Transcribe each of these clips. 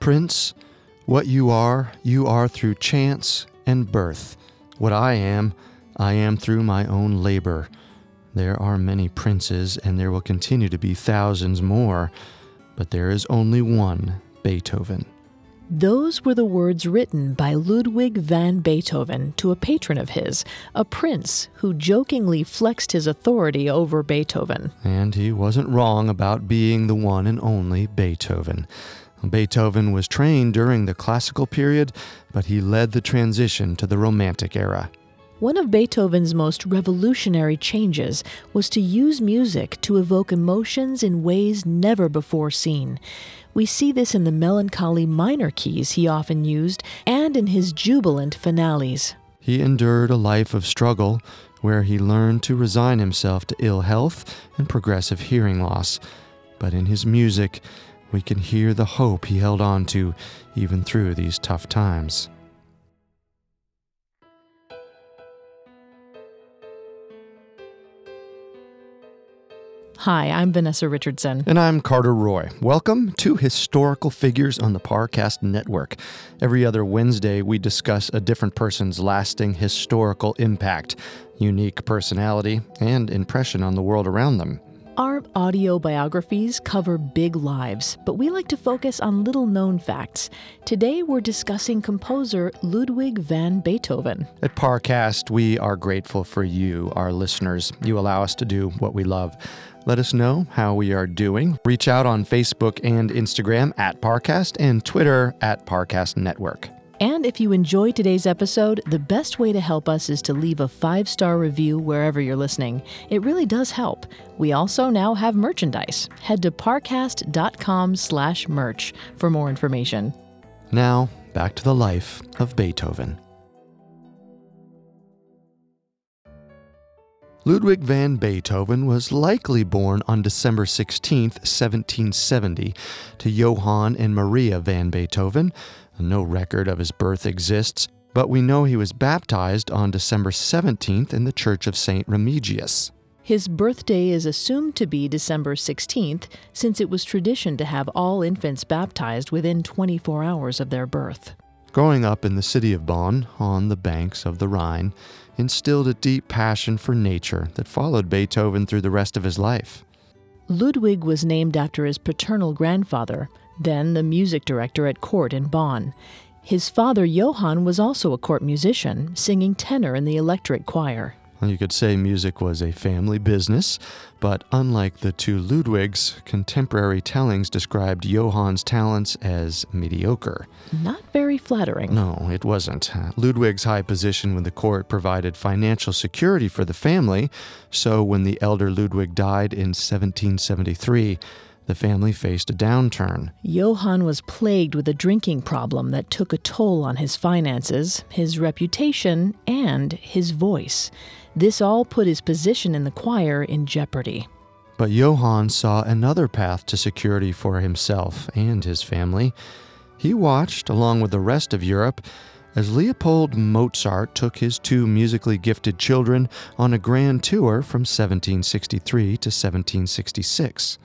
Prince, what you are, you are through chance and birth. What I am, I am through my own labor. There are many princes, and there will continue to be thousands more, but there is only one Beethoven. Those were the words written by Ludwig van Beethoven to a patron of his, a prince who jokingly flexed his authority over Beethoven. And he wasn't wrong about being the one and only Beethoven. Beethoven was trained during the classical period, but he led the transition to the Romantic era. One of Beethoven's most revolutionary changes was to use music to evoke emotions in ways never before seen. We see this in the melancholy minor keys he often used and in his jubilant finales. He endured a life of struggle where he learned to resign himself to ill health and progressive hearing loss. But in his music, we can hear the hope he held on to even through these tough times. Hi, I'm Vanessa Richardson. And I'm Carter Roy. Welcome to Historical Figures on the Parcast Network. Every other Wednesday, we discuss a different person's lasting historical impact, unique personality, and impression on the world around them. Our audio biographies cover big lives, but we like to focus on little known facts. Today we're discussing composer Ludwig van Beethoven. At Parcast, we are grateful for you, our listeners. You allow us to do what we love. Let us know how we are doing. Reach out on Facebook and Instagram at Parcast and Twitter at Parcast Network. And if you enjoyed today's episode, the best way to help us is to leave a five star review wherever you're listening. It really does help. We also now have merchandise. Head to parcast.com slash merch for more information. Now, back to the life of Beethoven. Ludwig van Beethoven was likely born on December 16, 1770, to Johann and Maria van Beethoven. No record of his birth exists, but we know he was baptized on December 17th in the Church of St. Remigius. His birthday is assumed to be December 16th, since it was tradition to have all infants baptized within 24 hours of their birth. Growing up in the city of Bonn, on the banks of the Rhine, instilled a deep passion for nature that followed Beethoven through the rest of his life. Ludwig was named after his paternal grandfather, then the music director at court in Bonn. His father, Johann, was also a court musician, singing tenor in the electoral choir. You could say music was a family business, but unlike the two Ludwigs, contemporary tellings described Johann's talents as mediocre. Not very flattering. No, it wasn't. Ludwig's high position with the court provided financial security for the family, so when the elder Ludwig died in 1773, the family faced a downturn. Johann was plagued with a drinking problem that took a toll on his finances, his reputation, and his voice. This all put his position in the choir in jeopardy. But Johann saw another path to security for himself and his family. He watched, along with the rest of Europe, as Leopold Mozart took his two musically gifted children on a grand tour from 1763 to 1766.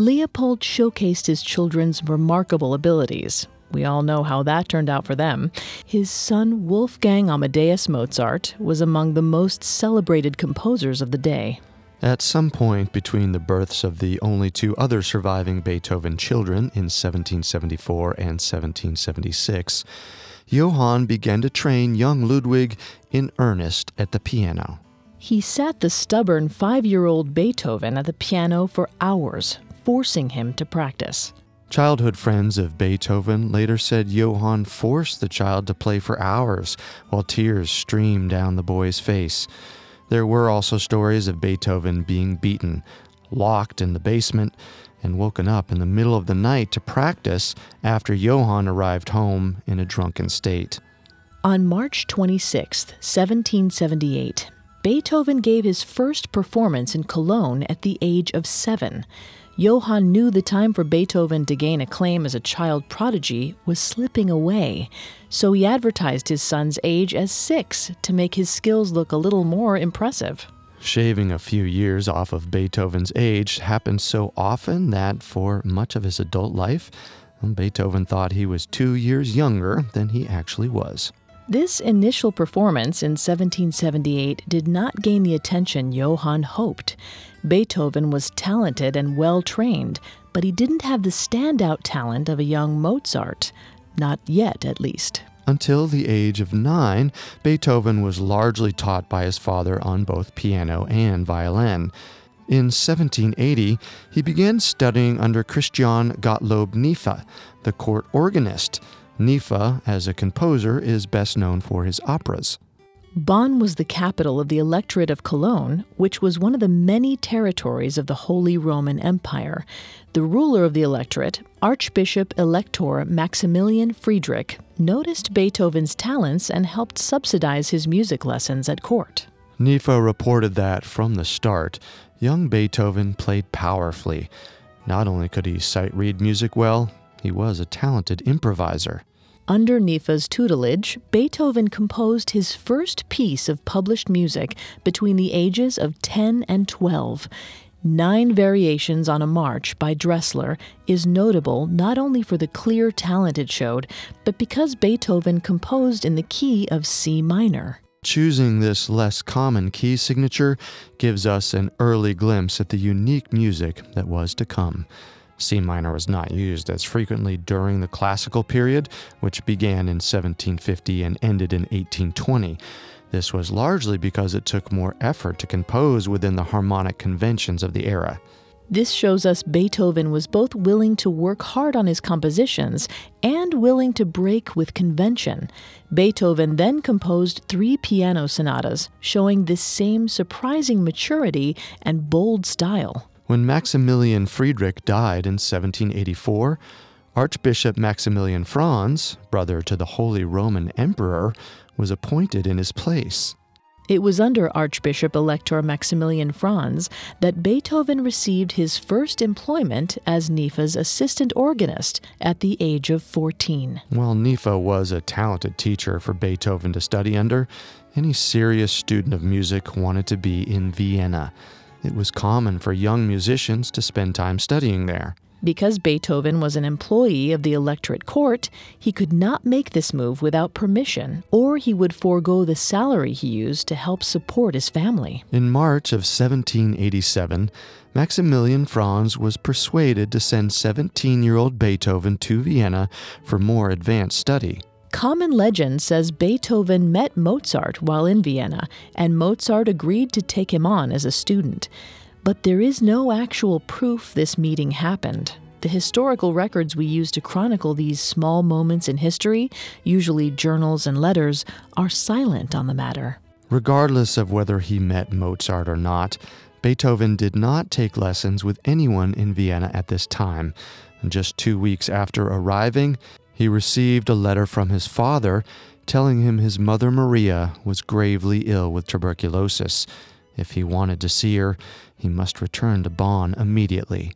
Leopold showcased his children's remarkable abilities. We all know how that turned out for them. His son Wolfgang Amadeus Mozart was among the most celebrated composers of the day. At some point between the births of the only two other surviving Beethoven children in 1774 and 1776, Johann began to train young Ludwig in earnest at the piano. He sat the stubborn five year old Beethoven at the piano for hours, forcing him to practice. Childhood friends of Beethoven later said Johann forced the child to play for hours while tears streamed down the boy's face. There were also stories of Beethoven being beaten, locked in the basement, and woken up in the middle of the night to practice after Johann arrived home in a drunken state. On March 26, 1778, Beethoven gave his first performance in Cologne at the age of seven. Johann knew the time for Beethoven to gain acclaim as a child prodigy was slipping away, so he advertised his son's age as six to make his skills look a little more impressive. Shaving a few years off of Beethoven's age happened so often that for much of his adult life, Beethoven thought he was two years younger than he actually was. This initial performance in 1778 did not gain the attention Johann hoped. Beethoven was talented and well trained, but he didn't have the standout talent of a young Mozart. Not yet, at least. Until the age of nine, Beethoven was largely taught by his father on both piano and violin. In 1780, he began studying under Christian Gottlob Neefe, the court organist. Neefe, as a composer, is best known for his operas. Bonn was the capital of the Electorate of Cologne, which was one of the many territories of the Holy Roman Empire. The ruler of the electorate, Archbishop Elector Maximilian Friedrich, noticed Beethoven's talents and helped subsidize his music lessons at court. Neefe reported that from the start, young Beethoven played powerfully. Not only could he sight read music well, he was a talented improviser. Under Neefe's tutelage, Beethoven composed his first piece of published music between the ages of 10 and 12. Nine Variations on a March by Dressler is notable not only for the clear talent it showed, but because Beethoven composed in the key of C minor. Choosing this less common key signature gives us an early glimpse at the unique music that was to come. C minor was not used as frequently during the classical period, which began in 1750 and ended in 1820. This was largely because it took more effort to compose within the harmonic conventions of the era. This shows us Beethoven was both willing to work hard on his compositions and willing to break with convention. Beethoven then composed three piano sonatas, showing this same surprising maturity and bold style. When Maximilian Friedrich died in 1784, Archbishop Maximilian Franz, brother to the Holy Roman Emperor, was appointed in his place. It was under Archbishop Elector Maximilian Franz that Beethoven received his first employment as Neefe's assistant organist at the age of 14. While Neefe was a talented teacher for Beethoven to study under, any serious student of music wanted to be in Vienna. It was common for young musicians to spend time studying there. Because Beethoven was an employee of the electorate court, he could not make this move without permission, or he would forego the salary he used to help support his family. In March of 1787, Maximilian Franz was persuaded to send 17 year old Beethoven to Vienna for more advanced study. Common legend says Beethoven met Mozart while in Vienna, and Mozart agreed to take him on as a student. But there is no actual proof this meeting happened. The historical records we use to chronicle these small moments in history, usually journals and letters, are silent on the matter. Regardless of whether he met Mozart or not, Beethoven did not take lessons with anyone in Vienna at this time. And just two weeks after arriving, he received a letter from his father telling him his mother Maria was gravely ill with tuberculosis. If he wanted to see her, he must return to Bonn immediately.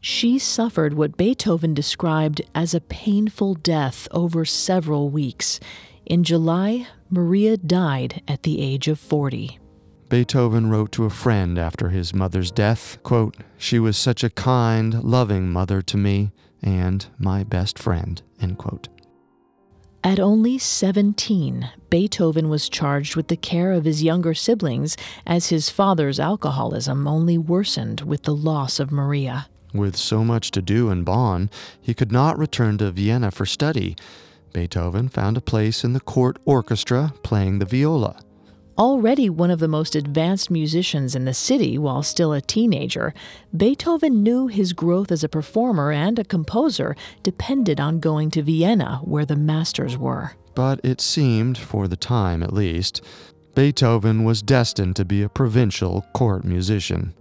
She suffered what Beethoven described as a painful death over several weeks. In July, Maria died at the age of 40. Beethoven wrote to a friend after his mother's death, quote, "She was such a kind, loving mother to me and my best friend. End quote. At only 17, Beethoven was charged with the care of his younger siblings as his father's alcoholism only worsened with the loss of Maria. With so much to do in Bonn, he could not return to Vienna for study. Beethoven found a place in the court orchestra playing the viola. Already one of the most advanced musicians in the city while still a teenager, Beethoven knew his growth as a performer and a composer depended on going to Vienna, where the masters were. But it seemed, for the time at least, Beethoven was destined to be a provincial court musician.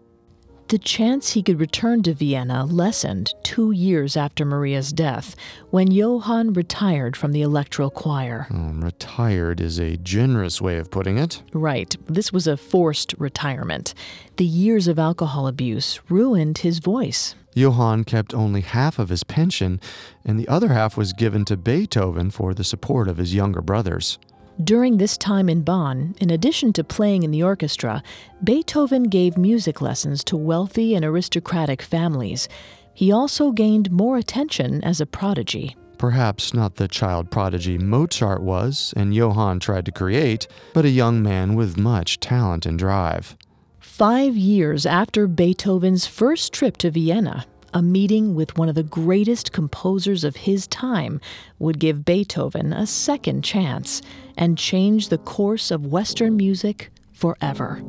The chance he could return to Vienna lessened two years after Maria's death, when Johann retired from the electoral choir. Um, retired is a generous way of putting it. Right, this was a forced retirement. The years of alcohol abuse ruined his voice. Johann kept only half of his pension, and the other half was given to Beethoven for the support of his younger brothers. During this time in Bonn, in addition to playing in the orchestra, Beethoven gave music lessons to wealthy and aristocratic families. He also gained more attention as a prodigy. Perhaps not the child prodigy Mozart was and Johann tried to create, but a young man with much talent and drive. Five years after Beethoven's first trip to Vienna, a meeting with one of the greatest composers of his time would give Beethoven a second chance and change the course of Western music forever.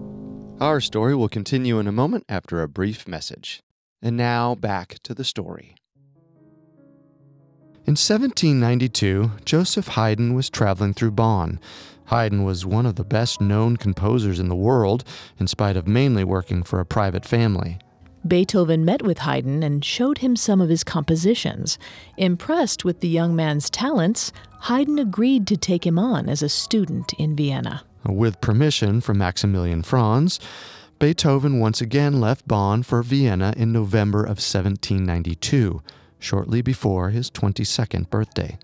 Our story will continue in a moment after a brief message. And now back to the story. In 1792, Joseph Haydn was traveling through Bonn. Haydn was one of the best known composers in the world, in spite of mainly working for a private family. Beethoven met with Haydn and showed him some of his compositions. Impressed with the young man's talents, Haydn agreed to take him on as a student in Vienna. With permission from Maximilian Franz, Beethoven once again left Bonn for Vienna in November of 1792, shortly before his 22nd birthday.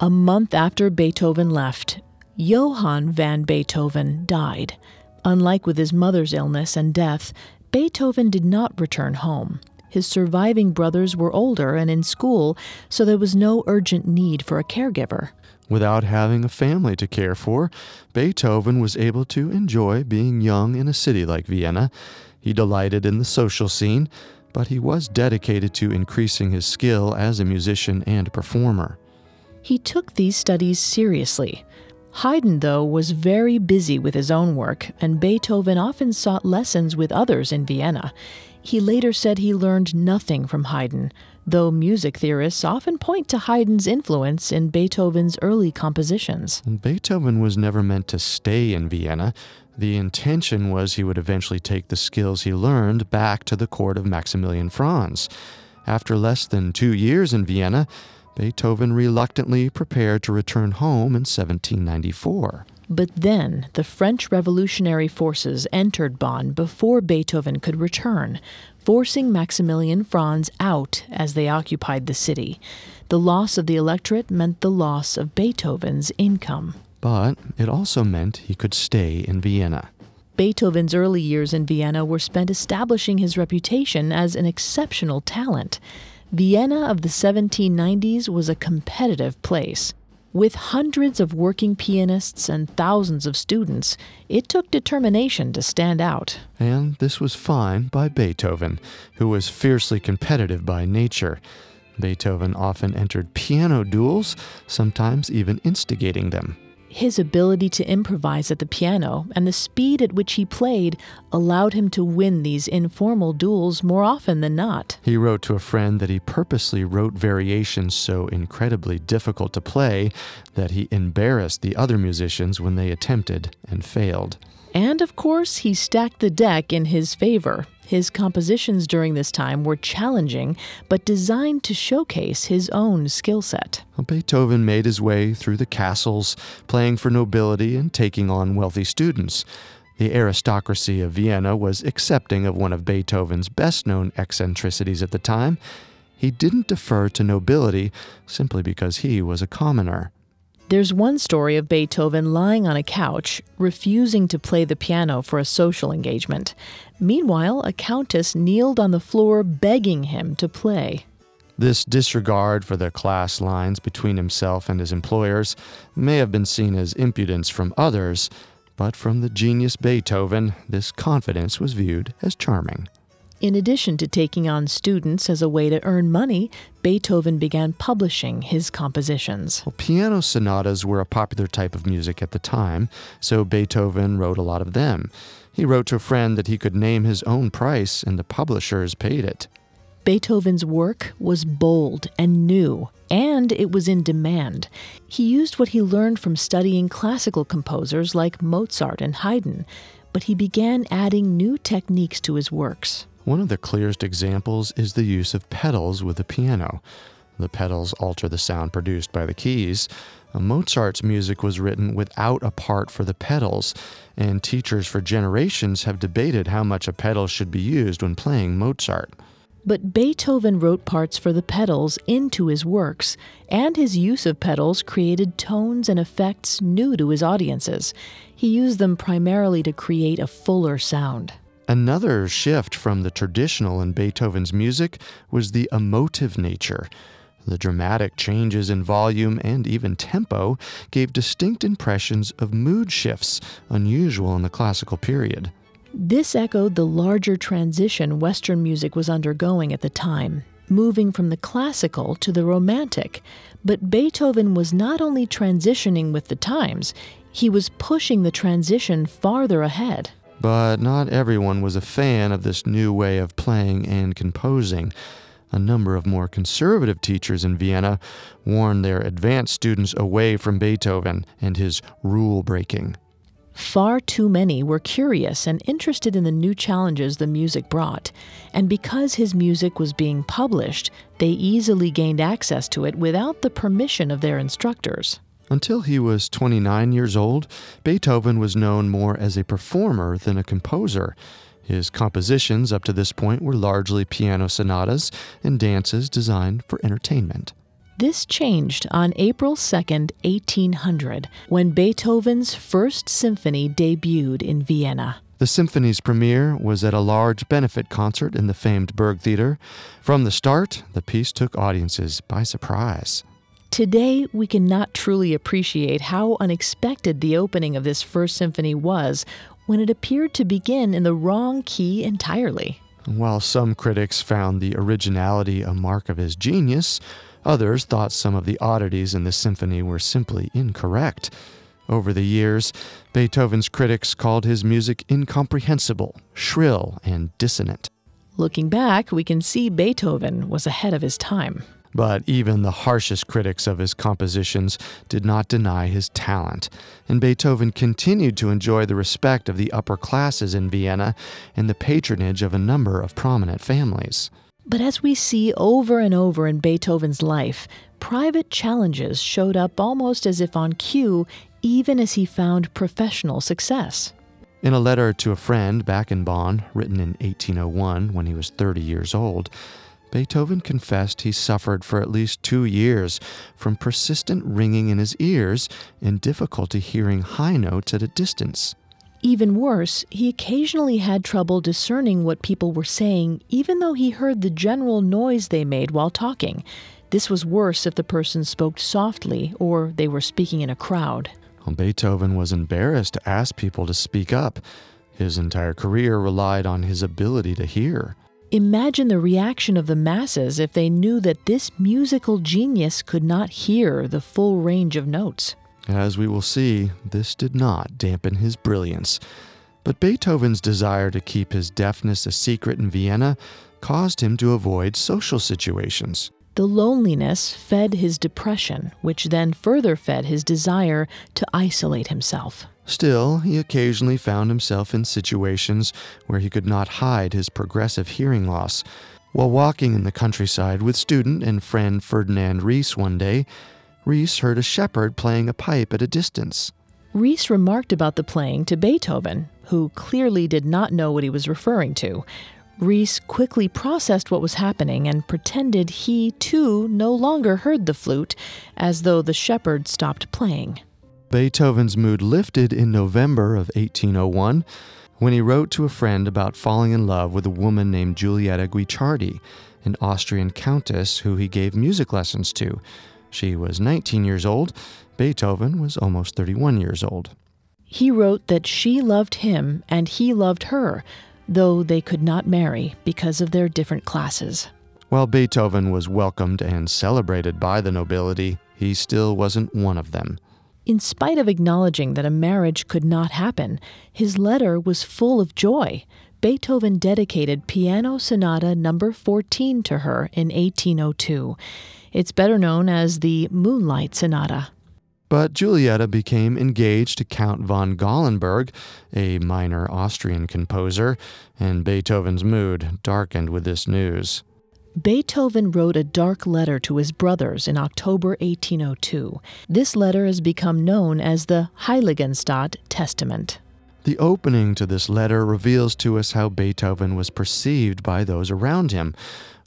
A month after Beethoven left, Johann van Beethoven died. Unlike with his mother's illness and death, Beethoven did not return home. His surviving brothers were older and in school, so there was no urgent need for a caregiver. Without having a family to care for, Beethoven was able to enjoy being young in a city like Vienna. He delighted in the social scene, but he was dedicated to increasing his skill as a musician and performer. He took these studies seriously. Haydn, though, was very busy with his own work, and Beethoven often sought lessons with others in Vienna. He later said he learned nothing from Haydn, though music theorists often point to Haydn's influence in Beethoven's early compositions. Beethoven was never meant to stay in Vienna. The intention was he would eventually take the skills he learned back to the court of Maximilian Franz. After less than two years in Vienna, Beethoven reluctantly prepared to return home in 1794. But then the French revolutionary forces entered Bonn before Beethoven could return, forcing Maximilian Franz out as they occupied the city. The loss of the electorate meant the loss of Beethoven's income. But it also meant he could stay in Vienna. Beethoven's early years in Vienna were spent establishing his reputation as an exceptional talent. Vienna of the 1790s was a competitive place. With hundreds of working pianists and thousands of students, it took determination to stand out. And this was fine by Beethoven, who was fiercely competitive by nature. Beethoven often entered piano duels, sometimes even instigating them. His ability to improvise at the piano and the speed at which he played allowed him to win these informal duels more often than not. He wrote to a friend that he purposely wrote variations so incredibly difficult to play that he embarrassed the other musicians when they attempted and failed. And of course, he stacked the deck in his favor. His compositions during this time were challenging, but designed to showcase his own skill set. Beethoven made his way through the castles, playing for nobility and taking on wealthy students. The aristocracy of Vienna was accepting of one of Beethoven's best known eccentricities at the time. He didn't defer to nobility simply because he was a commoner. There's one story of Beethoven lying on a couch, refusing to play the piano for a social engagement. Meanwhile, a countess kneeled on the floor begging him to play. This disregard for the class lines between himself and his employers may have been seen as impudence from others, but from the genius Beethoven, this confidence was viewed as charming. In addition to taking on students as a way to earn money, Beethoven began publishing his compositions. Well, piano sonatas were a popular type of music at the time, so Beethoven wrote a lot of them. He wrote to a friend that he could name his own price, and the publishers paid it. Beethoven's work was bold and new, and it was in demand. He used what he learned from studying classical composers like Mozart and Haydn, but he began adding new techniques to his works. One of the clearest examples is the use of pedals with the piano. The pedals alter the sound produced by the keys. Mozart's music was written without a part for the pedals, and teachers for generations have debated how much a pedal should be used when playing Mozart. But Beethoven wrote parts for the pedals into his works, and his use of pedals created tones and effects new to his audiences. He used them primarily to create a fuller sound. Another shift from the traditional in Beethoven's music was the emotive nature. The dramatic changes in volume and even tempo gave distinct impressions of mood shifts unusual in the classical period. This echoed the larger transition Western music was undergoing at the time, moving from the classical to the romantic. But Beethoven was not only transitioning with the times, he was pushing the transition farther ahead. But not everyone was a fan of this new way of playing and composing. A number of more conservative teachers in Vienna warned their advanced students away from Beethoven and his rule breaking. Far too many were curious and interested in the new challenges the music brought, and because his music was being published, they easily gained access to it without the permission of their instructors. Until he was 29 years old, Beethoven was known more as a performer than a composer. His compositions up to this point were largely piano sonatas and dances designed for entertainment. This changed on April 2, 1800, when Beethoven's First Symphony debuted in Vienna. The symphony's premiere was at a large benefit concert in the famed Burgtheater. From the start, the piece took audiences by surprise. Today, we cannot truly appreciate how unexpected the opening of this First Symphony was when it appeared to begin in the wrong key entirely. While some critics found the originality a mark of his genius, Others thought some of the oddities in the symphony were simply incorrect. Over the years, Beethoven's critics called his music incomprehensible, shrill, and dissonant. Looking back, we can see Beethoven was ahead of his time. But even the harshest critics of his compositions did not deny his talent, and Beethoven continued to enjoy the respect of the upper classes in Vienna and the patronage of a number of prominent families. But as we see over and over in Beethoven's life, private challenges showed up almost as if on cue, even as he found professional success. In a letter to a friend back in Bonn, written in 1801 when he was 30 years old, Beethoven confessed he suffered for at least two years from persistent ringing in his ears and difficulty hearing high notes at a distance. Even worse, he occasionally had trouble discerning what people were saying, even though he heard the general noise they made while talking. This was worse if the person spoke softly or they were speaking in a crowd. Well, Beethoven was embarrassed to ask people to speak up. His entire career relied on his ability to hear. Imagine the reaction of the masses if they knew that this musical genius could not hear the full range of notes. As we will see, this did not dampen his brilliance. But Beethoven's desire to keep his deafness a secret in Vienna caused him to avoid social situations. The loneliness fed his depression, which then further fed his desire to isolate himself. Still, he occasionally found himself in situations where he could not hide his progressive hearing loss. While walking in the countryside with student and friend Ferdinand Ries one day, Ries heard a shepherd playing a pipe at a distance. Ries remarked about the playing to Beethoven, who clearly did not know what he was referring to. Ries quickly processed what was happening and pretended he, too, no longer heard the flute, as though the shepherd stopped playing. Beethoven's mood lifted in November of 1801 when he wrote to a friend about falling in love with a woman named Giulietta Guicciardi, an Austrian countess who he gave music lessons to. She was 19 years old. Beethoven was almost 31 years old. He wrote that she loved him and he loved her, though they could not marry because of their different classes. While Beethoven was welcomed and celebrated by the nobility, he still wasn't one of them. In spite of acknowledging that a marriage could not happen, his letter was full of joy. Beethoven dedicated Piano Sonata number 14 to her in 1802. It's better known as the Moonlight Sonata. But Giulietta became engaged to Count von Gallenberg, a minor Austrian composer, and Beethoven's mood darkened with this news. Beethoven wrote a dark letter to his brothers in October 1802. This letter has become known as the Heiligenstadt Testament. The opening to this letter reveals to us how Beethoven was perceived by those around him,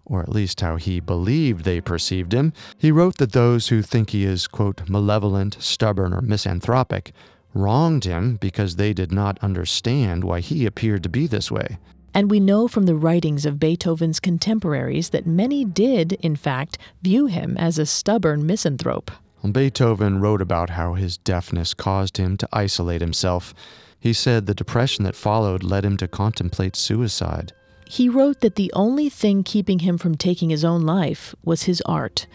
or at least how he believed they perceived him. He wrote that those who think he is, quote, malevolent, stubborn, or misanthropic wronged him because they did not understand why he appeared to be this way. And we know from the writings of Beethoven's contemporaries that many did, in fact, view him as a stubborn misanthrope. Beethoven wrote about how his deafness caused him to isolate himself. He said the depression that followed led him to contemplate suicide. He wrote that the only thing keeping him from taking his own life was his art.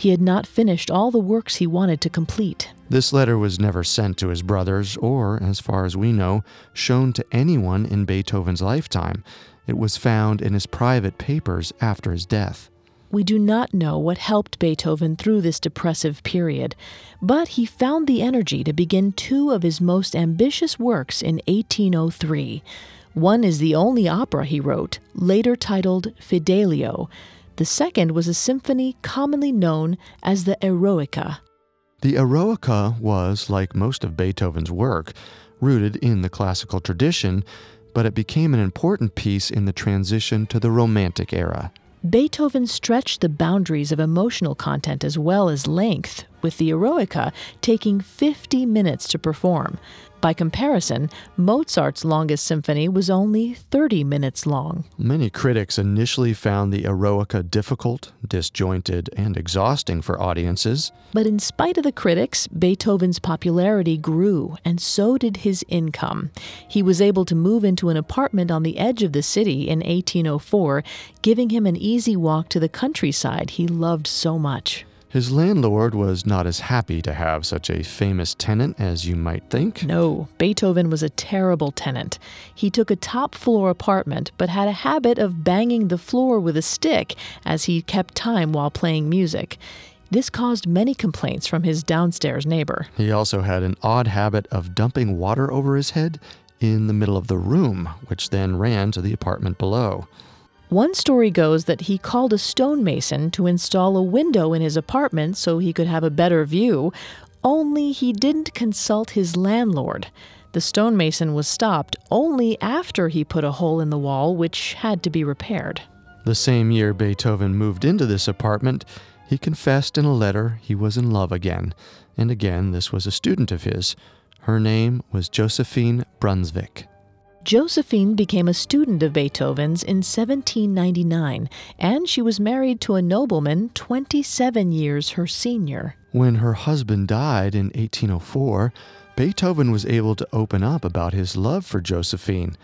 He had not finished all the works he wanted to complete. This letter was never sent to his brothers, or, as far as we know, shown to anyone in Beethoven's lifetime. It was found in his private papers after his death. We do not know what helped Beethoven through this depressive period, but he found the energy to begin two of his most ambitious works in 1803. One is the only opera he wrote, later titled Fidelio. The second was a symphony commonly known as the Eroica. The Eroica was, like most of Beethoven's work, rooted in the classical tradition, but it became an important piece in the transition to the Romantic era. Beethoven stretched the boundaries of emotional content as well as length, with the Eroica taking 50 minutes to perform. By comparison, Mozart's longest symphony was only 30 minutes long. Many critics initially found the Eroica difficult, disjointed, and exhausting for audiences. But in spite of the critics, Beethoven's popularity grew, and so did his income. He was able to move into an apartment on the edge of the city in 1804, giving him an easy walk to the countryside he loved so much. His landlord was not as happy to have such a famous tenant as you might think. No, Beethoven was a terrible tenant. He took a top floor apartment, but had a habit of banging the floor with a stick as he kept time while playing music. This caused many complaints from his downstairs neighbor. He also had an odd habit of dumping water over his head in the middle of the room, which then ran to the apartment below. One story goes that he called a stonemason to install a window in his apartment so he could have a better view, only he didn't consult his landlord. The stonemason was stopped only after he put a hole in the wall, which had to be repaired. The same year Beethoven moved into this apartment, he confessed in a letter he was in love again. And again, this was a student of his. Her name was Josephine Brunswick. Josephine became a student of Beethoven's in 1799, and she was married to a nobleman 27 years her senior. When her husband died in 1804, Beethoven was able to open up about his love for Josephine.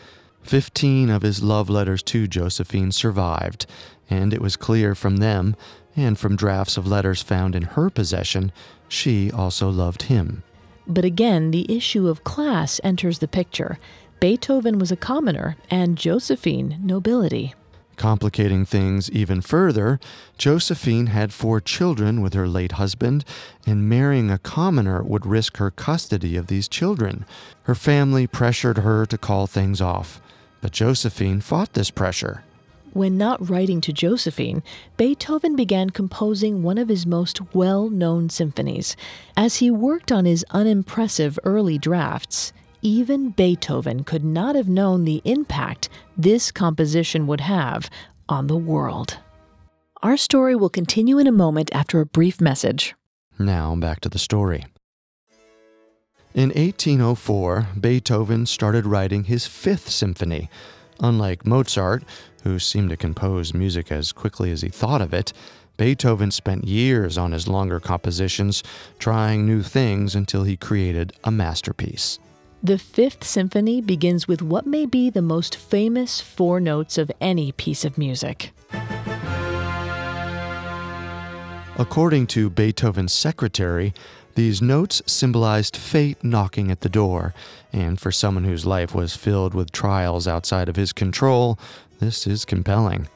Fifteen of his love letters to Josephine survived, and it was clear from them, and from drafts of letters found in her possession, she also loved him. But again, the issue of class enters the picture. Beethoven was a commoner and Josephine nobility. Complicating things even further, Josephine had four children with her late husband, and marrying a commoner would risk her custody of these children. Her family pressured her to call things off, but Josephine fought this pressure. When not writing to Josephine, Beethoven began composing one of his most well known symphonies. As he worked on his unimpressive early drafts, even Beethoven could not have known the impact this composition would have on the world. Our story will continue in a moment after a brief message. Now, back to the story. In 1804, Beethoven started writing his fifth symphony. Unlike Mozart, who seemed to compose music as quickly as he thought of it, Beethoven spent years on his longer compositions, trying new things until he created a masterpiece. The Fifth Symphony begins with what may be the most famous four notes of any piece of music. According to Beethoven's secretary, these notes symbolized fate knocking at the door, and for someone whose life was filled with trials outside of his control, this is compelling.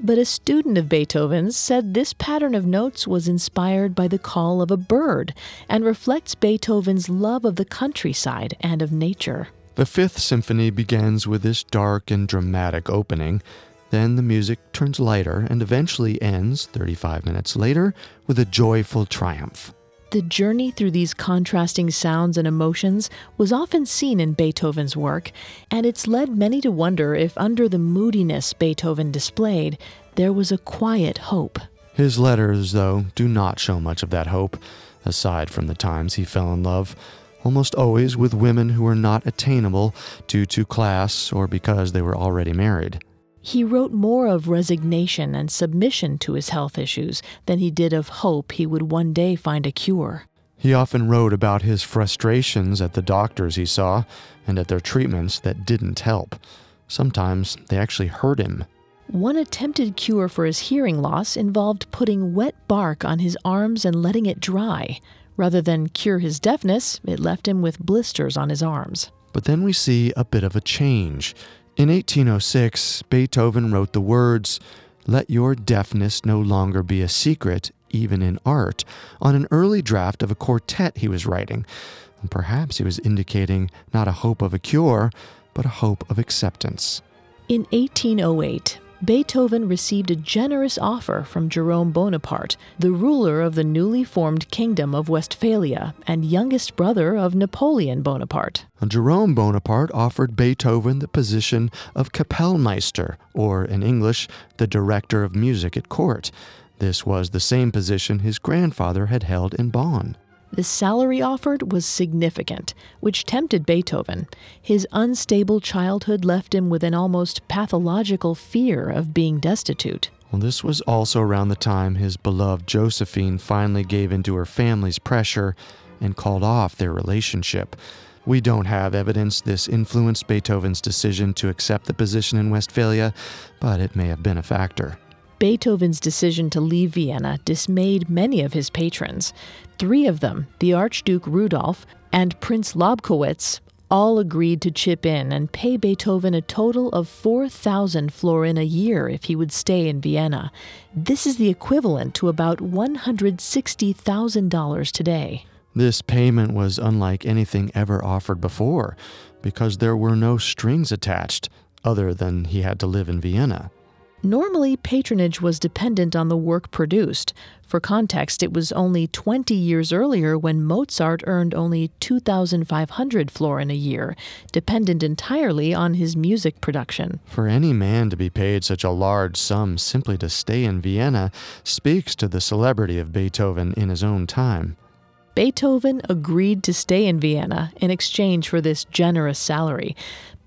But a student of Beethoven's said this pattern of notes was inspired by the call of a bird and reflects Beethoven's love of the countryside and of nature. The Fifth Symphony begins with this dark and dramatic opening. Then the music turns lighter and eventually ends, 35 minutes later, with a joyful triumph. The journey through these contrasting sounds and emotions was often seen in Beethoven's work, and it's led many to wonder if, under the moodiness Beethoven displayed, there was a quiet hope. His letters, though, do not show much of that hope, aside from the times he fell in love, almost always with women who were not attainable due to class or because they were already married. He wrote more of resignation and submission to his health issues than he did of hope he would one day find a cure. He often wrote about his frustrations at the doctors he saw and at their treatments that didn't help. Sometimes they actually hurt him. One attempted cure for his hearing loss involved putting wet bark on his arms and letting it dry. Rather than cure his deafness, it left him with blisters on his arms. But then we see a bit of a change. In 1806, Beethoven wrote the words, Let your deafness no longer be a secret, even in art, on an early draft of a quartet he was writing. And perhaps he was indicating not a hope of a cure, but a hope of acceptance. In 1808, Beethoven received a generous offer from Jerome Bonaparte, the ruler of the newly formed Kingdom of Westphalia and youngest brother of Napoleon Bonaparte. Jerome Bonaparte offered Beethoven the position of Kapellmeister, or in English, the director of music at court. This was the same position his grandfather had held in Bonn. The salary offered was significant, which tempted Beethoven. His unstable childhood left him with an almost pathological fear of being destitute. Well, this was also around the time his beloved Josephine finally gave in to her family's pressure and called off their relationship. We don't have evidence this influenced Beethoven's decision to accept the position in Westphalia, but it may have been a factor. Beethoven's decision to leave Vienna dismayed many of his patrons. Three of them, the Archduke Rudolf and Prince Lobkowitz, all agreed to chip in and pay Beethoven a total of 4,000 florin a year if he would stay in Vienna. This is the equivalent to about $160,000 today. This payment was unlike anything ever offered before because there were no strings attached, other than he had to live in Vienna. Normally, patronage was dependent on the work produced. For context, it was only 20 years earlier when Mozart earned only 2,500 florin a year, dependent entirely on his music production. For any man to be paid such a large sum simply to stay in Vienna speaks to the celebrity of Beethoven in his own time. Beethoven agreed to stay in Vienna in exchange for this generous salary.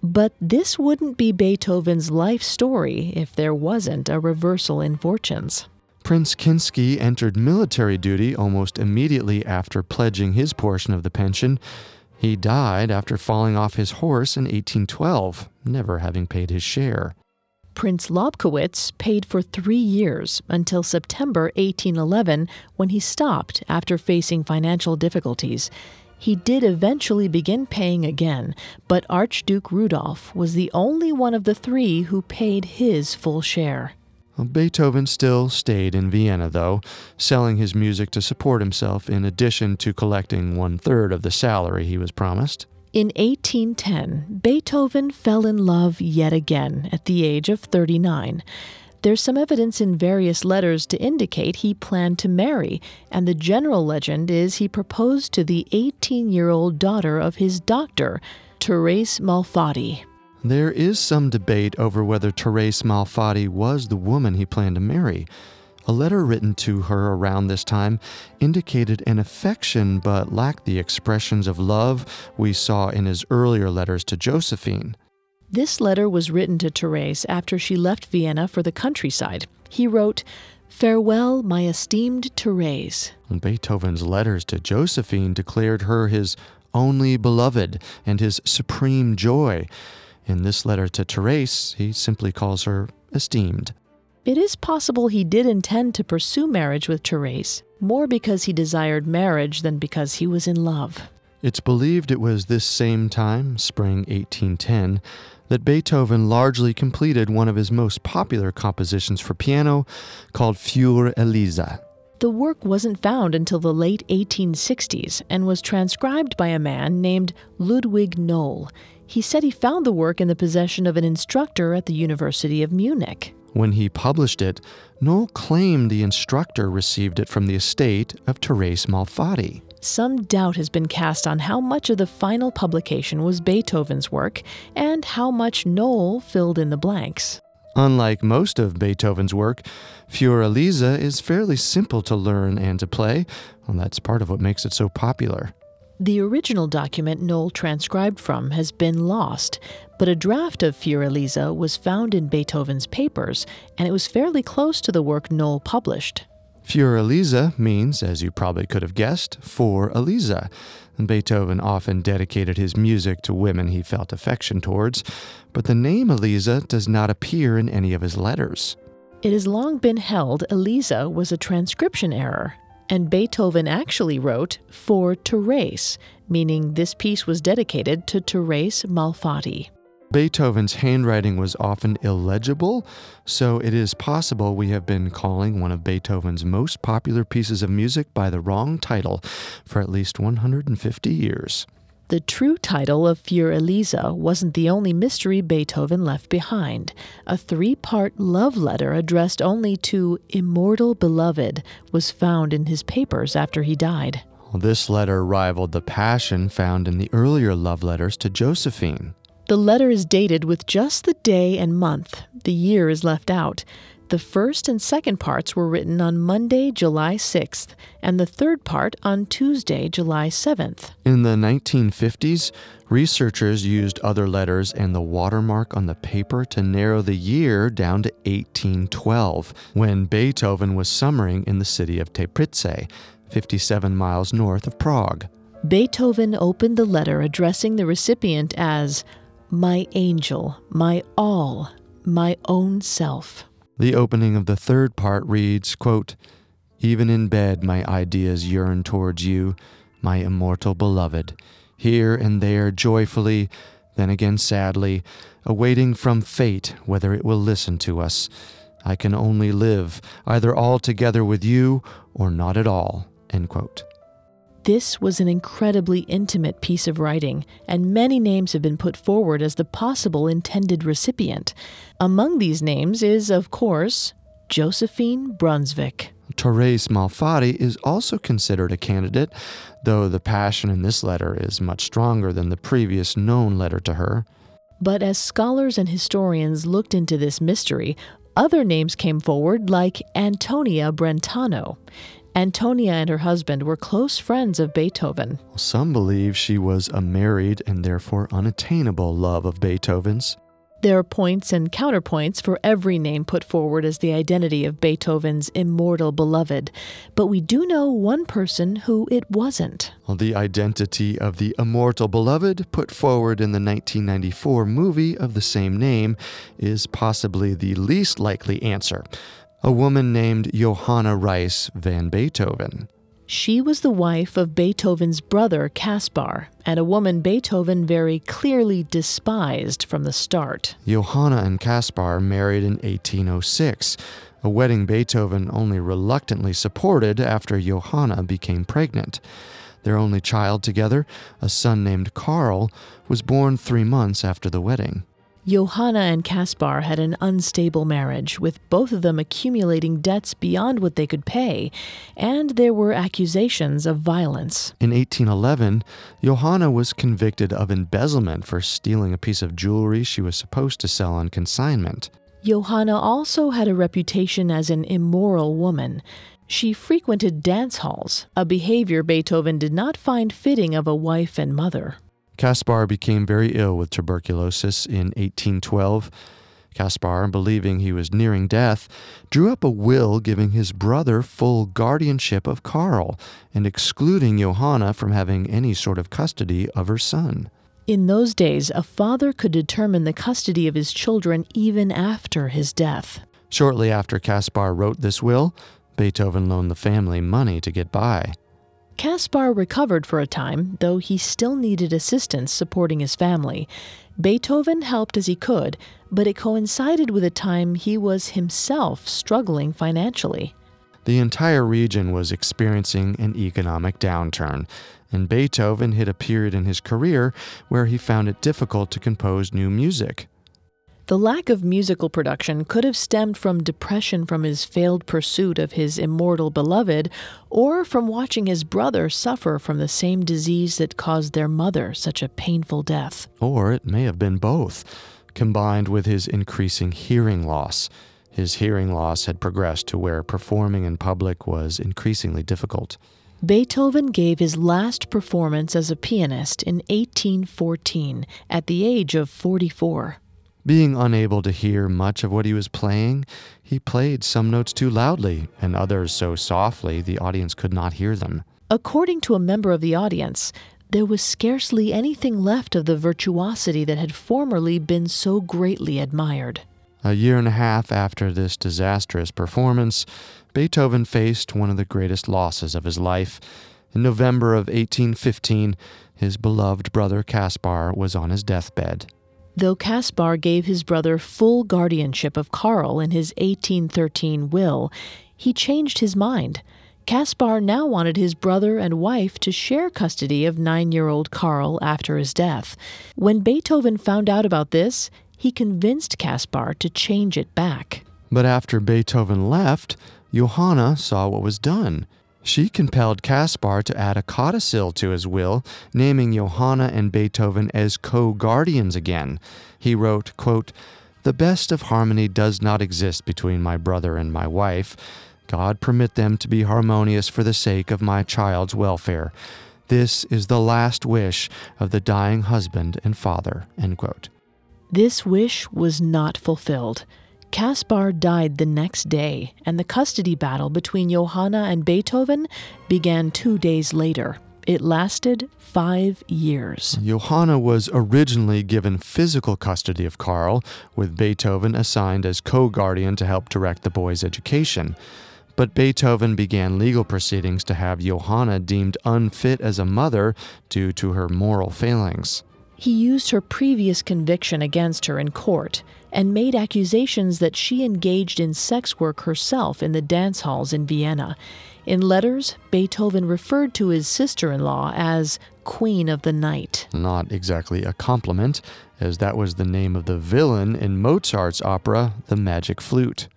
But this wouldn't be Beethoven's life story if there wasn't a reversal in fortunes. Prince Kinsky entered military duty almost immediately after pledging his portion of the pension. He died after falling off his horse in 1812, never having paid his share. Prince Lobkowitz paid for three years until September 1811 when he stopped after facing financial difficulties. He did eventually begin paying again, but Archduke Rudolf was the only one of the three who paid his full share. Beethoven still stayed in Vienna, though, selling his music to support himself in addition to collecting one third of the salary he was promised. In 1810, Beethoven fell in love yet again at the age of 39. There's some evidence in various letters to indicate he planned to marry, and the general legend is he proposed to the 18 year old daughter of his doctor, Therese Malfatti. There is some debate over whether Therese Malfatti was the woman he planned to marry. A letter written to her around this time indicated an affection but lacked the expressions of love we saw in his earlier letters to Josephine. This letter was written to Therese after she left Vienna for the countryside. He wrote, Farewell, my esteemed Therese. Beethoven's letters to Josephine declared her his only beloved and his supreme joy. In this letter to Therese, he simply calls her esteemed. It is possible he did intend to pursue marriage with Therese, more because he desired marriage than because he was in love. It's believed it was this same time, spring 1810, that Beethoven largely completed one of his most popular compositions for piano called Für Elisa. The work wasn't found until the late 1860s and was transcribed by a man named Ludwig Nohl. He said he found the work in the possession of an instructor at the University of Munich. When he published it, Nohl claimed the instructor received it from the estate of Therese Malfatti. Some doubt has been cast on how much of the final publication was Beethoven's work and how much Nohl filled in the blanks. Unlike most of Beethoven's work, Für Elisa is fairly simple to learn and to play, and that's part of what makes it so popular. The original document Nohl transcribed from has been lost, but a draft of Für Elisa was found in Beethoven's papers, and it was fairly close to the work Nohl published. Für Elisa means, as you probably could have guessed, for Elisa. And Beethoven often dedicated his music to women he felt affection towards, but the name Elisa does not appear in any of his letters. It has long been held Elisa was a transcription error, and Beethoven actually wrote for Therese, meaning this piece was dedicated to Therese Malfatti. Beethoven's handwriting was often illegible, so it is possible we have been calling one of Beethoven's most popular pieces of music by the wrong title for at least 150 years. The true title of Für Elisa wasn't the only mystery Beethoven left behind. A three part love letter addressed only to Immortal Beloved was found in his papers after he died. This letter rivaled the passion found in the earlier love letters to Josephine. The letter is dated with just the day and month. The year is left out. The first and second parts were written on Monday, July 6th, and the third part on Tuesday, July 7th. In the 1950s, researchers used other letters and the watermark on the paper to narrow the year down to 1812, when Beethoven was summering in the city of Teplice, 57 miles north of Prague. Beethoven opened the letter addressing the recipient as my angel, my all, my own self. The opening of the third part reads, quote, Even in bed my ideas yearn towards you, my immortal beloved, here and there joyfully, then again sadly, awaiting from fate whether it will listen to us. I can only live either altogether with you or not at all. End quote. This was an incredibly intimate piece of writing, and many names have been put forward as the possible intended recipient. Among these names is, of course, Josephine Brunswick. Therese Malfatti is also considered a candidate, though the passion in this letter is much stronger than the previous known letter to her. But as scholars and historians looked into this mystery, other names came forward, like Antonia Brentano. Antonia and her husband were close friends of Beethoven. Some believe she was a married and therefore unattainable love of Beethoven's. There are points and counterpoints for every name put forward as the identity of Beethoven's immortal beloved, but we do know one person who it wasn't. The identity of the immortal beloved put forward in the 1994 movie of the same name is possibly the least likely answer a woman named Johanna Reis van Beethoven. She was the wife of Beethoven's brother Caspar, and a woman Beethoven very clearly despised from the start. Johanna and Caspar married in 1806, a wedding Beethoven only reluctantly supported after Johanna became pregnant. Their only child together, a son named Karl, was born three months after the wedding. Johanna and Caspar had an unstable marriage, with both of them accumulating debts beyond what they could pay, and there were accusations of violence. In 1811, Johanna was convicted of embezzlement for stealing a piece of jewelry she was supposed to sell on consignment. Johanna also had a reputation as an immoral woman. She frequented dance halls, a behavior Beethoven did not find fitting of a wife and mother. Caspar became very ill with tuberculosis in 1812. Caspar, believing he was nearing death, drew up a will giving his brother full guardianship of Karl and excluding Johanna from having any sort of custody of her son. In those days, a father could determine the custody of his children even after his death. Shortly after Caspar wrote this will, Beethoven loaned the family money to get by. Caspar recovered for a time, though he still needed assistance supporting his family. Beethoven helped as he could, but it coincided with a time he was himself struggling financially. The entire region was experiencing an economic downturn, and Beethoven hit a period in his career where he found it difficult to compose new music. The lack of musical production could have stemmed from depression from his failed pursuit of his immortal beloved, or from watching his brother suffer from the same disease that caused their mother such a painful death. Or it may have been both, combined with his increasing hearing loss. His hearing loss had progressed to where performing in public was increasingly difficult. Beethoven gave his last performance as a pianist in 1814 at the age of 44. Being unable to hear much of what he was playing, he played some notes too loudly and others so softly the audience could not hear them. According to a member of the audience, there was scarcely anything left of the virtuosity that had formerly been so greatly admired. A year and a half after this disastrous performance, Beethoven faced one of the greatest losses of his life. In November of 1815, his beloved brother Caspar was on his deathbed. Though Caspar gave his brother full guardianship of Karl in his 1813 will, he changed his mind. Caspar now wanted his brother and wife to share custody of nine year old Karl after his death. When Beethoven found out about this, he convinced Caspar to change it back. But after Beethoven left, Johanna saw what was done. She compelled Caspar to add a codicil to his will, naming Johanna and Beethoven as co guardians again. He wrote, quote, The best of harmony does not exist between my brother and my wife. God permit them to be harmonious for the sake of my child's welfare. This is the last wish of the dying husband and father. This wish was not fulfilled. Caspar died the next day, and the custody battle between Johanna and Beethoven began two days later. It lasted five years. Johanna was originally given physical custody of Karl, with Beethoven assigned as co guardian to help direct the boy's education. But Beethoven began legal proceedings to have Johanna deemed unfit as a mother due to her moral failings. He used her previous conviction against her in court and made accusations that she engaged in sex work herself in the dance halls in Vienna. In letters, Beethoven referred to his sister in law as Queen of the Night. Not exactly a compliment, as that was the name of the villain in Mozart's opera, The Magic Flute.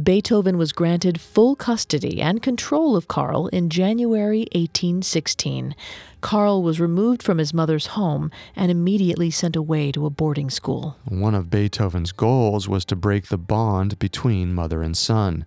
Beethoven was granted full custody and control of Karl in January 1816. Karl was removed from his mother's home and immediately sent away to a boarding school. One of Beethoven's goals was to break the bond between mother and son.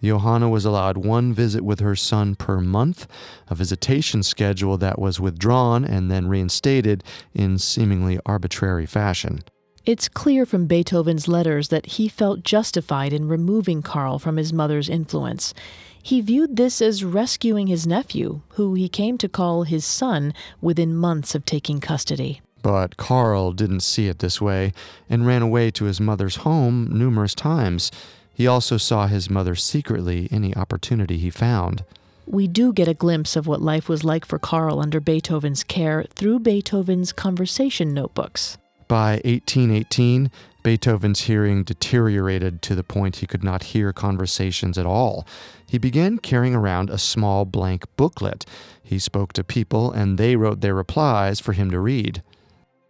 Johanna was allowed one visit with her son per month, a visitation schedule that was withdrawn and then reinstated in seemingly arbitrary fashion. It's clear from Beethoven's letters that he felt justified in removing Karl from his mother's influence. He viewed this as rescuing his nephew, who he came to call his son within months of taking custody. But Karl didn't see it this way and ran away to his mother's home numerous times. He also saw his mother secretly any opportunity he found. We do get a glimpse of what life was like for Karl under Beethoven's care through Beethoven's conversation notebooks. By 1818, Beethoven's hearing deteriorated to the point he could not hear conversations at all. He began carrying around a small blank booklet. He spoke to people, and they wrote their replies for him to read.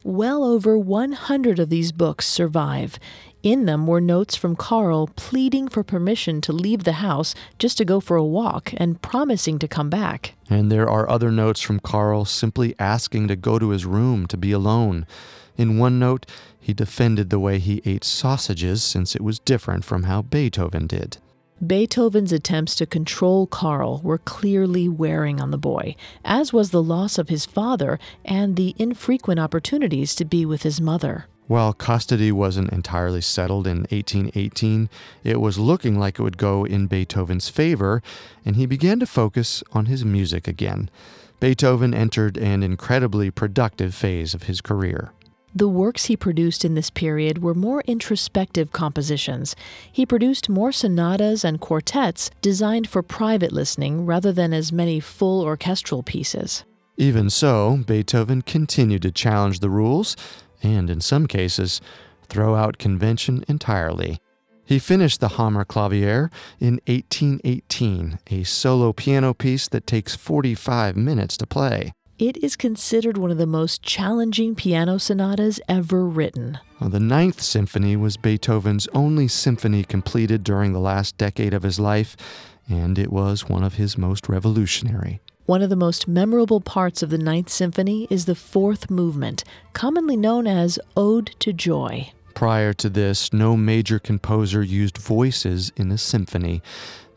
Well over 100 of these books survive. In them were notes from Karl pleading for permission to leave the house just to go for a walk and promising to come back. And there are other notes from Karl simply asking to go to his room to be alone. In one note, he defended the way he ate sausages since it was different from how Beethoven did. Beethoven's attempts to control Karl were clearly wearing on the boy, as was the loss of his father and the infrequent opportunities to be with his mother. While custody wasn't entirely settled in 1818, it was looking like it would go in Beethoven's favor, and he began to focus on his music again. Beethoven entered an incredibly productive phase of his career. The works he produced in this period were more introspective compositions. He produced more sonatas and quartets designed for private listening rather than as many full orchestral pieces. Even so, Beethoven continued to challenge the rules and, in some cases, throw out convention entirely. He finished the Hammerklavier in 1818, a solo piano piece that takes 45 minutes to play. It is considered one of the most challenging piano sonatas ever written. Well, the Ninth Symphony was Beethoven's only symphony completed during the last decade of his life, and it was one of his most revolutionary. One of the most memorable parts of the Ninth Symphony is the fourth movement, commonly known as Ode to Joy. Prior to this, no major composer used voices in a symphony.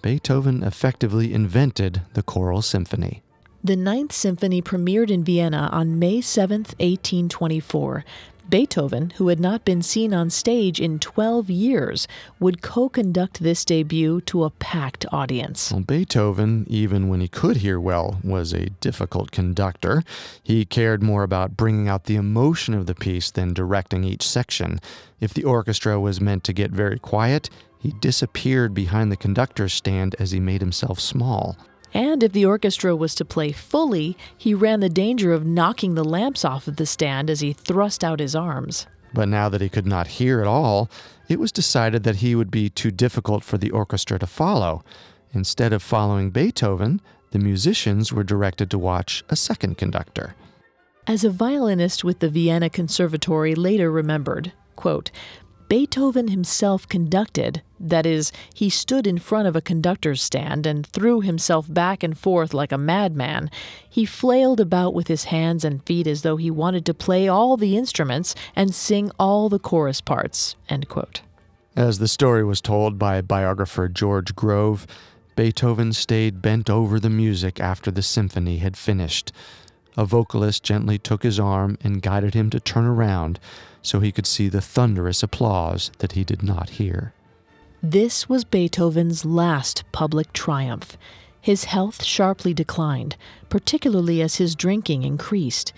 Beethoven effectively invented the choral symphony. The Ninth Symphony premiered in Vienna on May 7, 1824. Beethoven, who had not been seen on stage in 12 years, would co conduct this debut to a packed audience. Well, Beethoven, even when he could hear well, was a difficult conductor. He cared more about bringing out the emotion of the piece than directing each section. If the orchestra was meant to get very quiet, he disappeared behind the conductor's stand as he made himself small. And if the orchestra was to play fully, he ran the danger of knocking the lamps off of the stand as he thrust out his arms. But now that he could not hear at all, it was decided that he would be too difficult for the orchestra to follow. Instead of following Beethoven, the musicians were directed to watch a second conductor. As a violinist with the Vienna Conservatory later remembered, quote, Beethoven himself conducted, that is, he stood in front of a conductor's stand and threw himself back and forth like a madman. He flailed about with his hands and feet as though he wanted to play all the instruments and sing all the chorus parts. As the story was told by biographer George Grove, Beethoven stayed bent over the music after the symphony had finished. A vocalist gently took his arm and guided him to turn around so he could see the thunderous applause that he did not hear. This was Beethoven's last public triumph. His health sharply declined, particularly as his drinking increased.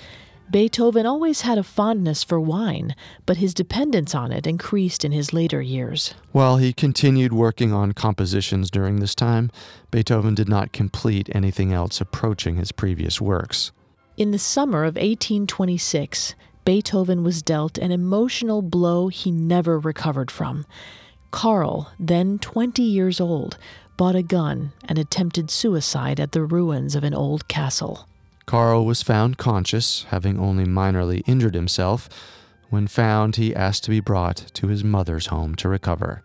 Beethoven always had a fondness for wine, but his dependence on it increased in his later years. While he continued working on compositions during this time, Beethoven did not complete anything else approaching his previous works. In the summer of 1826, Beethoven was dealt an emotional blow he never recovered from. Karl, then 20 years old, bought a gun and attempted suicide at the ruins of an old castle. Karl was found conscious, having only minorly injured himself. When found, he asked to be brought to his mother's home to recover.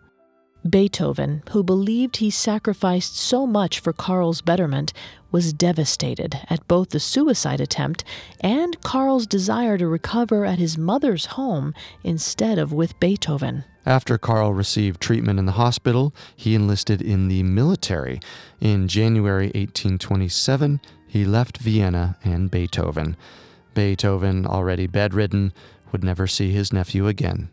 Beethoven, who believed he sacrificed so much for Karl's betterment, was devastated at both the suicide attempt and Karl's desire to recover at his mother's home instead of with Beethoven. After Karl received treatment in the hospital, he enlisted in the military. In January 1827, he left Vienna and Beethoven. Beethoven, already bedridden, would never see his nephew again.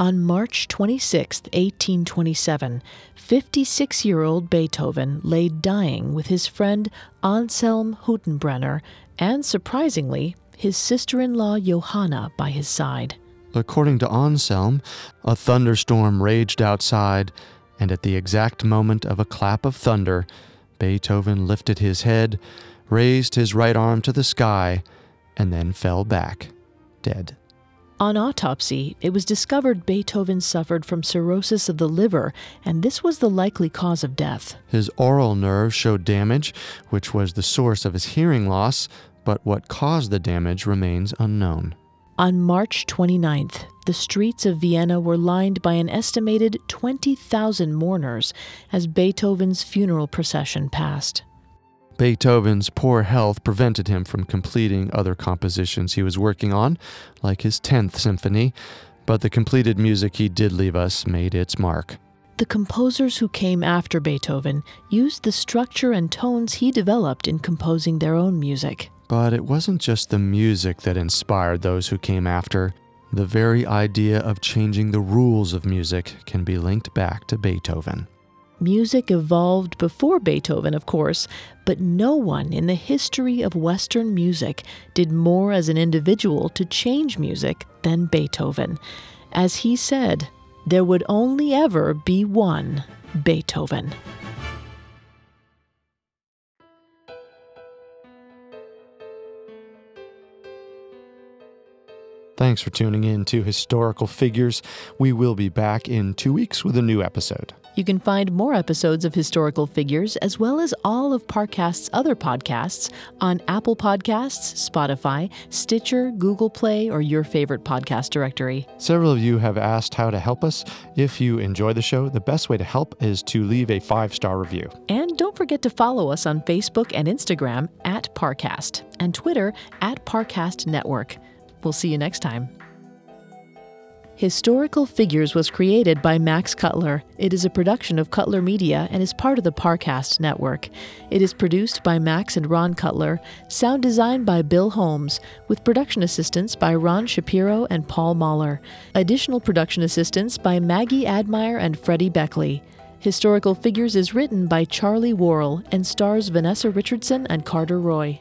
On March 26, 1827, 56 year old Beethoven lay dying with his friend Anselm Hüttenbrenner and, surprisingly, his sister in law Johanna by his side. According to Anselm, a thunderstorm raged outside, and at the exact moment of a clap of thunder, Beethoven lifted his head, raised his right arm to the sky, and then fell back, dead. On autopsy, it was discovered Beethoven suffered from cirrhosis of the liver, and this was the likely cause of death. His aural nerve showed damage, which was the source of his hearing loss, but what caused the damage remains unknown. On March 29th, the streets of Vienna were lined by an estimated 20,000 mourners as Beethoven's funeral procession passed. Beethoven's poor health prevented him from completing other compositions he was working on, like his 10th symphony, but the completed music he did leave us made its mark. The composers who came after Beethoven used the structure and tones he developed in composing their own music. But it wasn't just the music that inspired those who came after. The very idea of changing the rules of music can be linked back to Beethoven. Music evolved before Beethoven, of course, but no one in the history of Western music did more as an individual to change music than Beethoven. As he said, there would only ever be one Beethoven. Thanks for tuning in to Historical Figures. We will be back in two weeks with a new episode. You can find more episodes of Historical Figures as well as all of Parcast's other podcasts on Apple Podcasts, Spotify, Stitcher, Google Play, or your favorite podcast directory. Several of you have asked how to help us. If you enjoy the show, the best way to help is to leave a five star review. And don't forget to follow us on Facebook and Instagram at Parcast and Twitter at Parcast Network. We'll see you next time. Historical Figures was created by Max Cutler. It is a production of Cutler Media and is part of the Parcast network. It is produced by Max and Ron Cutler, sound design by Bill Holmes, with production assistance by Ron Shapiro and Paul Mahler. Additional production assistance by Maggie Admire and Freddie Beckley. Historical Figures is written by Charlie Worrell and stars Vanessa Richardson and Carter Roy.